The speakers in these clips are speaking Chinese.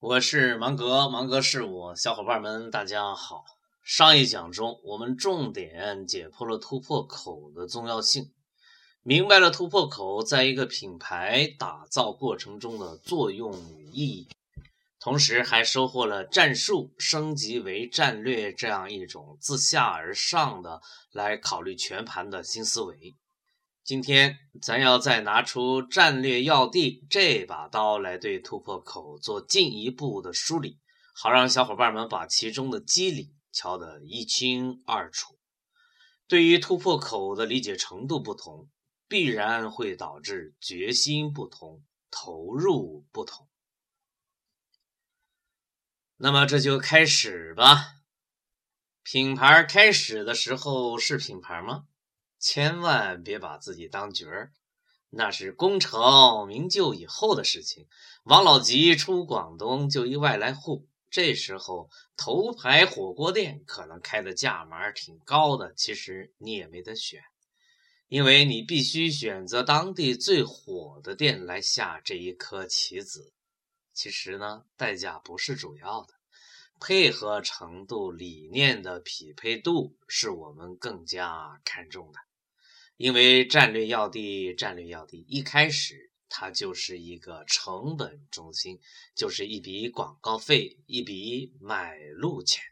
我是芒格，芒格是我，小伙伴们大家好。上一讲中，我们重点解剖了突破口的重要性，明白了突破口在一个品牌打造过程中的作用与意义，同时还收获了战术升级为战略这样一种自下而上的来考虑全盘的新思维。今天咱要再拿出战略要地这把刀来对突破口做进一步的梳理，好让小伙伴们把其中的机理敲得一清二楚。对于突破口的理解程度不同，必然会导致决心不同、投入不同。那么这就开始吧。品牌开始的时候是品牌吗？千万别把自己当角儿，那是功成名就以后的事情。王老吉出广东就一外来户，这时候头牌火锅店可能开的价码挺高的，其实你也没得选，因为你必须选择当地最火的店来下这一颗棋子。其实呢，代价不是主要的，配合程度、理念的匹配度是我们更加看重的。因为战略要地，战略要地一开始它就是一个成本中心，就是一笔广告费，一笔买路钱。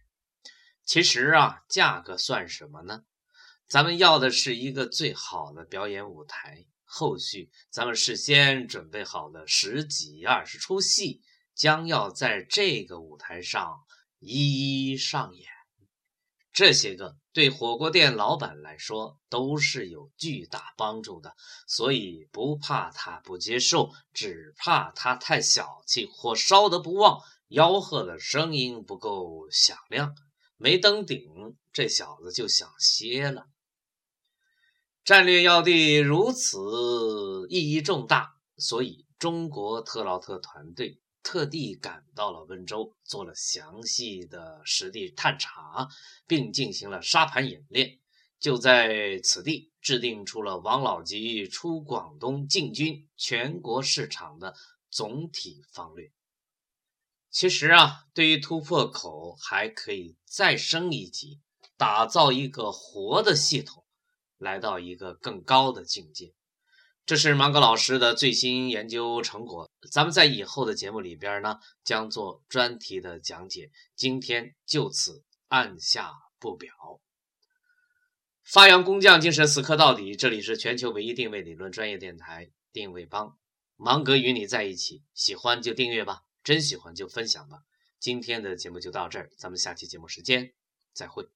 其实啊，价格算什么呢？咱们要的是一个最好的表演舞台，后续咱们事先准备好的十几二十出戏，将要在这个舞台上一一上演。这些个对火锅店老板来说都是有巨大帮助的，所以不怕他不接受，只怕他太小气，火烧得不旺，吆喝的声音不够响亮，没登顶，这小子就想歇了。战略要地如此意义重大，所以中国特劳特团队。特地赶到了温州，做了详细的实地探查，并进行了沙盘演练。就在此地，制定出了王老吉出广东进军全国市场的总体方略。其实啊，对于突破口，还可以再升一级，打造一个活的系统，来到一个更高的境界。这是芒格老师的最新研究成果，咱们在以后的节目里边呢，将做专题的讲解。今天就此按下不表。发扬工匠精神，死磕到底。这里是全球唯一定位理论专业电台定位帮，芒格与你在一起。喜欢就订阅吧，真喜欢就分享吧。今天的节目就到这儿，咱们下期节目时间再会。